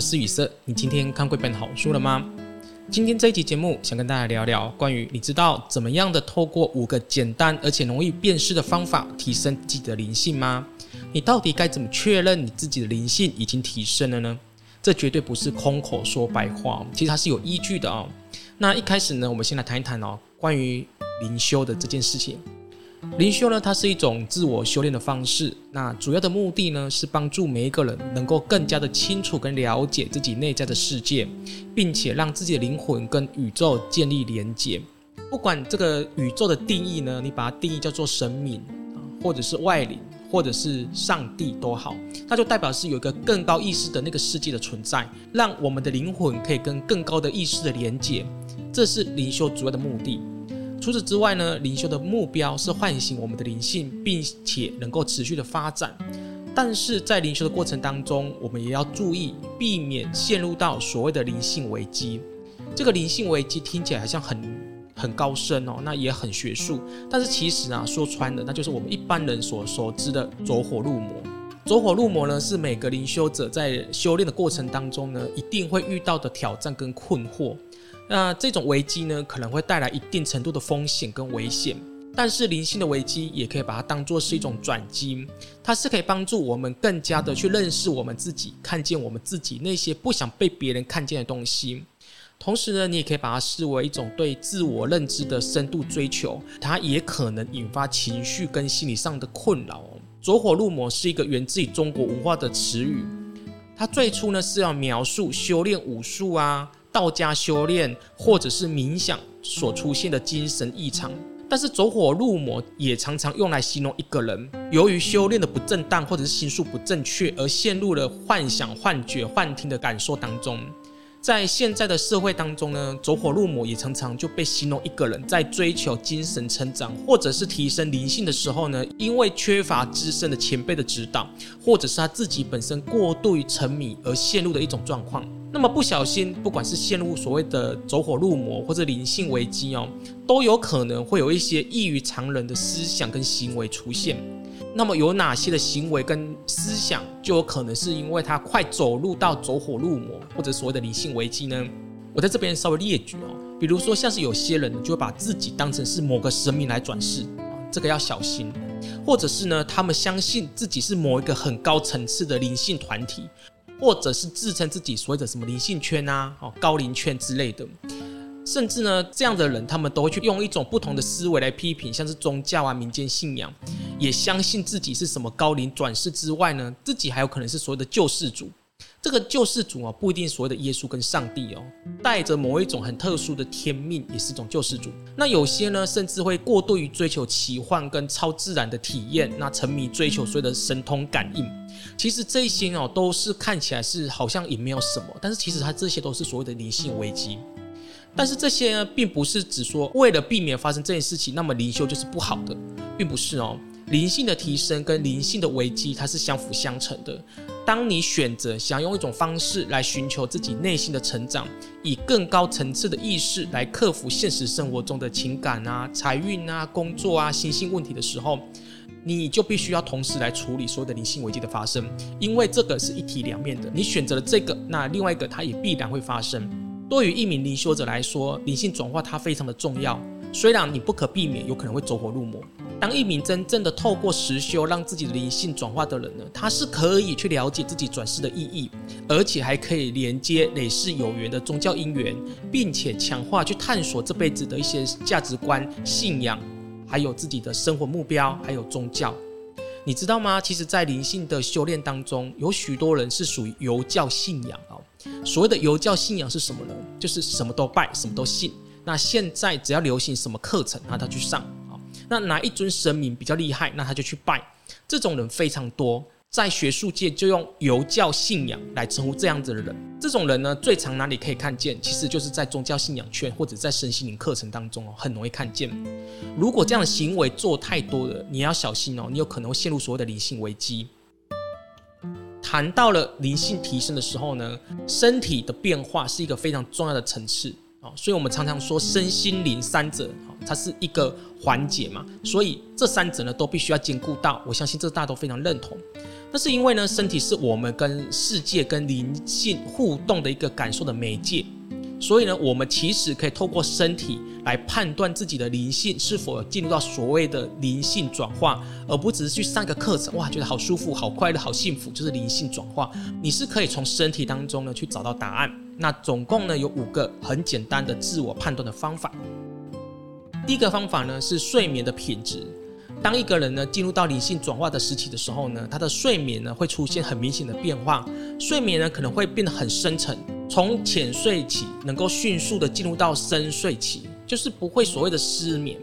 是宇色，你今天看过一本好书了吗？今天这一集节目想跟大家聊聊关于你知道怎么样的透过五个简单而且容易辨识的方法提升自己的灵性吗？你到底该怎么确认你自己的灵性已经提升了呢？这绝对不是空口说白话，其实它是有依据的哦。那一开始呢，我们先来谈一谈哦，关于灵修的这件事情。灵修呢，它是一种自我修炼的方式。那主要的目的呢，是帮助每一个人能够更加的清楚跟了解自己内在的世界，并且让自己的灵魂跟宇宙建立连接。不管这个宇宙的定义呢，你把它定义叫做神明，或者是外灵，或者是上帝都好，那就代表是有一个更高意识的那个世界的存在，让我们的灵魂可以跟更高的意识的连接。这是灵修主要的目的。除此之外呢，灵修的目标是唤醒我们的灵性，并且能够持续的发展。但是在灵修的过程当中，我们也要注意避免陷入到所谓的灵性危机。这个灵性危机听起来好像很很高深哦，那也很学术。但是其实啊，说穿了，那就是我们一般人所熟知的走火入魔。走火入魔呢，是每个灵修者在修炼的过程当中呢，一定会遇到的挑战跟困惑。那这种危机呢，可能会带来一定程度的风险跟危险，但是灵性的危机也可以把它当作是一种转机，它是可以帮助我们更加的去认识我们自己，看见我们自己那些不想被别人看见的东西。同时呢，你也可以把它视为一种对自我认知的深度追求，它也可能引发情绪跟心理上的困扰。走火入魔是一个源自于中国文化的词语，它最初呢是要描述修炼武术啊。道家修炼或者是冥想所出现的精神异常，但是走火入魔也常常用来形容一个人由于修炼的不正当或者是心术不正确而陷入了幻想、幻觉、幻听的感受当中。在现在的社会当中呢，走火入魔也常常就被形容一个人在追求精神成长或者是提升灵性的时候呢，因为缺乏资深的前辈的指导，或者是他自己本身过度于沉迷而陷入的一种状况。那么不小心，不管是陷入所谓的走火入魔或者灵性危机哦，都有可能会有一些异于常人的思想跟行为出现。那么有哪些的行为跟思想就有可能是因为他快走入到走火入魔或者所谓的灵性危机呢？我在这边稍微列举哦，比如说像是有些人就会把自己当成是某个神明来转世，这个要小心；或者是呢，他们相信自己是某一个很高层次的灵性团体。或者是自称自己所谓的什么灵性圈啊、哦高龄圈之类的，甚至呢，这样的人他们都会去用一种不同的思维来批评，像是宗教啊、民间信仰，也相信自己是什么高龄转世之外呢，自己还有可能是所谓的救世主。这个救世主啊，不一定所谓的耶稣跟上帝哦，带着某一种很特殊的天命，也是一种救世主。那有些呢，甚至会过度于追求奇幻跟超自然的体验，那沉迷追求所谓的神通感应。其实这些哦，都是看起来是好像也没有什么，但是其实它这些都是所谓的灵性危机。但是这些呢，并不是只说为了避免发生这件事情，那么灵修就是不好的，并不是哦。灵性的提升跟灵性的危机，它是相辅相成的。当你选择想用一种方式来寻求自己内心的成长，以更高层次的意识来克服现实生活中的情感啊、财运啊、工作啊、心性问题的时候，你就必须要同时来处理所有的灵性危机的发生，因为这个是一体两面的。你选择了这个，那另外一个它也必然会发生。对于一名灵修者来说，灵性转化它非常的重要。虽然你不可避免有可能会走火入魔，当一名真正的透过实修让自己的灵性转化的人呢，他是可以去了解自己转世的意义，而且还可以连接累世有缘的宗教因缘，并且强化去探索这辈子的一些价值观、信仰，还有自己的生活目标，还有宗教。你知道吗？其实，在灵性的修炼当中，有许多人是属于犹教信仰哦。所谓的犹教信仰是什么呢？就是什么都拜，什么都信。那现在只要流行什么课程，那他去上。那哪一尊神明比较厉害，那他就去拜。这种人非常多，在学术界就用游教信仰来称呼这样子的人。这种人呢，最常哪里可以看见？其实就是在宗教信仰圈或者在身心灵课程当中哦，很容易看见。如果这样的行为做太多了，你要小心哦，你有可能会陷入所谓的灵性危机。谈到了灵性提升的时候呢，身体的变化是一个非常重要的层次。哦，所以我们常常说身心灵三者，它是一个环节嘛，所以这三者呢都必须要兼顾到。我相信这大家都非常认同。那是因为呢，身体是我们跟世界、跟灵性互动的一个感受的媒介，所以呢，我们其实可以透过身体来判断自己的灵性是否进入到所谓的灵性转化，而不只是去上个课程，哇，觉得好舒服、好快乐、好幸福，就是灵性转化。你是可以从身体当中呢去找到答案。那总共呢有五个很简单的自我判断的方法。第一个方法呢是睡眠的品质。当一个人呢进入到理性转化的时期的时候呢，他的睡眠呢会出现很明显的变化，睡眠呢可能会变得很深沉，从浅睡期能够迅速的进入到深睡期，就是不会所谓的失眠。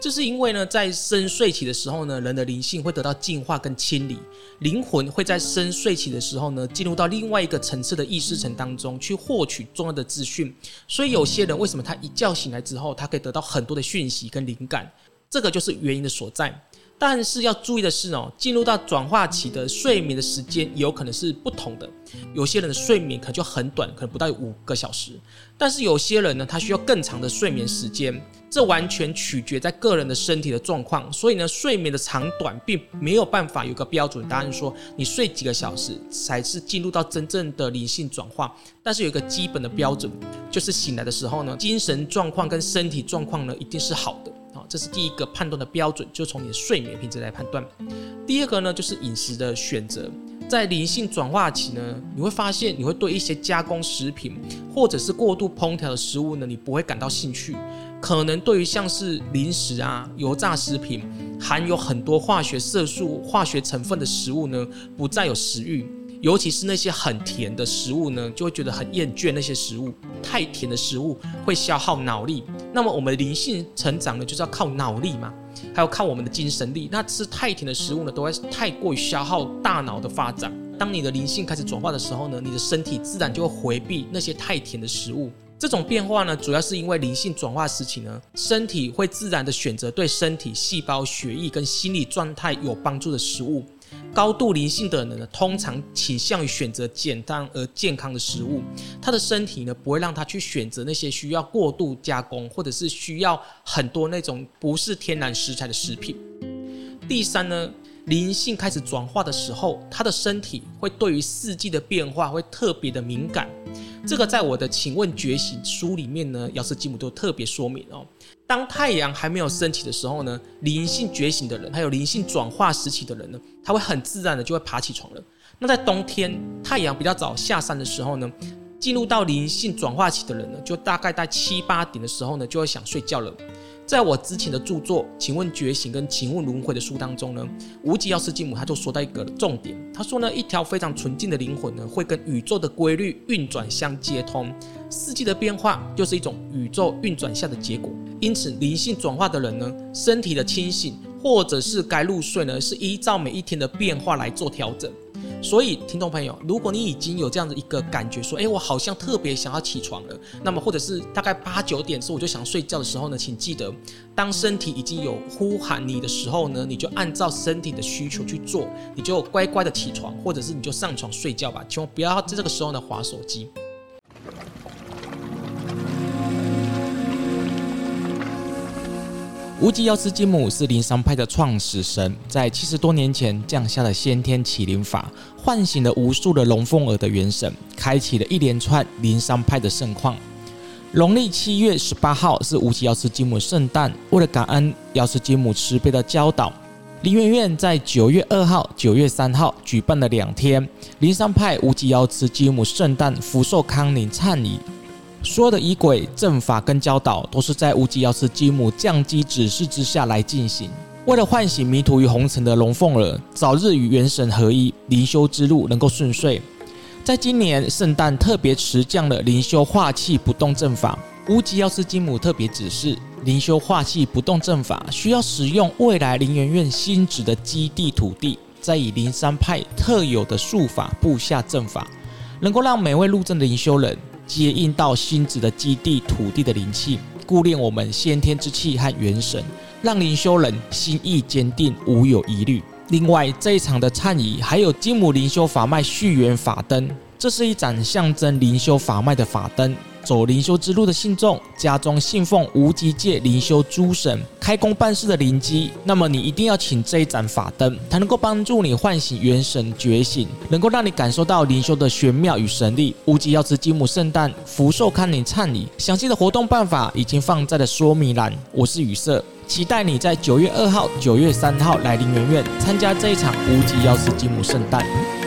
这是因为呢，在深睡起的时候呢，人的灵性会得到净化跟清理，灵魂会在深睡起的时候呢，进入到另外一个层次的意识层当中去获取重要的资讯。所以有些人为什么他一觉醒来之后，他可以得到很多的讯息跟灵感？这个就是原因的所在。但是要注意的是哦，进入到转化期的睡眠的时间有可能是不同的。有些人的睡眠可能就很短，可能不到五个小时。但是有些人呢，他需要更长的睡眠时间。这完全取决在个人的身体的状况。所以呢，睡眠的长短并没有办法有个标准答案，说你睡几个小时才是进入到真正的灵性转化。但是有一个基本的标准，就是醒来的时候呢，精神状况跟身体状况呢，一定是好的。这是第一个判断的标准，就从你的睡眠品质来判断。第二个呢，就是饮食的选择。在灵性转化期呢，你会发现你会对一些加工食品或者是过度烹调的食物呢，你不会感到兴趣。可能对于像是零食啊、油炸食品、含有很多化学色素、化学成分的食物呢，不再有食欲。尤其是那些很甜的食物呢，就会觉得很厌倦。那些食物太甜的食物会消耗脑力。那么我们灵性成长呢，就是要靠脑力嘛，还要靠我们的精神力。那吃太甜的食物呢，都会太过于消耗大脑的发展。当你的灵性开始转化的时候呢，你的身体自然就会回避那些太甜的食物。这种变化呢，主要是因为灵性转化时期呢，身体会自然的选择对身体细胞、血液跟心理状态有帮助的食物。高度灵性的人呢，通常倾向于选择简单而健康的食物。他的身体呢，不会让他去选择那些需要过度加工，或者是需要很多那种不是天然食材的食品。第三呢，灵性开始转化的时候，他的身体会对于四季的变化会特别的敏感。这个在我的《请问觉醒》书里面呢，药师金姆都特别说明哦。当太阳还没有升起的时候呢，灵性觉醒的人，还有灵性转化时期的人呢，他会很自然的就会爬起床了。那在冬天太阳比较早下山的时候呢，进入到灵性转化期的人呢，就大概在七八点的时候呢，就会想睡觉了。在我之前的著作《请问觉醒》跟《请问轮回》的书当中呢，无极药师金姆他就说到一个重点，他说呢，一条非常纯净的灵魂呢，会跟宇宙的规律运转相接通，四季的变化就是一种宇宙运转下的结果。因此，灵性转化的人呢，身体的清醒或者是该入睡呢，是依照每一天的变化来做调整。所以，听众朋友，如果你已经有这样的一个感觉，说，诶，我好像特别想要起床了，那么或者是大概八九点时候我就想睡觉的时候呢，请记得，当身体已经有呼喊你的时候呢，你就按照身体的需求去做，你就乖乖的起床，或者是你就上床睡觉吧，千万不要在这个时候呢划手机。无极药师金姆是灵山派的创始神，在七十多年前降下了先天启灵法，唤醒了无数的龙凤耳的元神，开启了一连串灵山派的盛况。农历七月十八号是无极药师金姆圣诞，为了感恩药师金姆慈悲的教导，林媛媛在九月二号、九月三号举办了两天灵山派无极药师金姆圣诞福寿康宁忏仪。所有的仪轨、阵法跟教导，都是在无极药师金姆降机指示之下来进行，为了唤醒迷途于红尘的龙凤儿，早日与元神合一，灵修之路能够顺遂。在今年圣诞特别持降了灵修化气不动阵法，无极药师金姆特别指示，灵修化气不动阵法需要使用未来灵元院新址的基地土地，再以灵山派特有的术法布下阵法，能够让每位入阵的灵修人。接应到星子的基地土地的灵气，固练我们先天之气和元神，让灵修人心意坚定，无有疑虑。另外，这一场的忏仪还有金姆灵修法脉续缘法灯，这是一盏象征灵修法脉的法灯，走灵修之路的信众，家中信奉无极界灵修诸神，开工办事的灵机，那么你一定要请这一盏法灯，它能够帮助你唤醒元神觉醒，能够让你感受到灵修的玄妙与神力。无极药师金母圣诞福寿康宁灿礼，详细的活动办法已经放在了说明栏。我是雨色，期待你在九月二号、九月三号来灵元院参加这一场无极药师金母圣诞。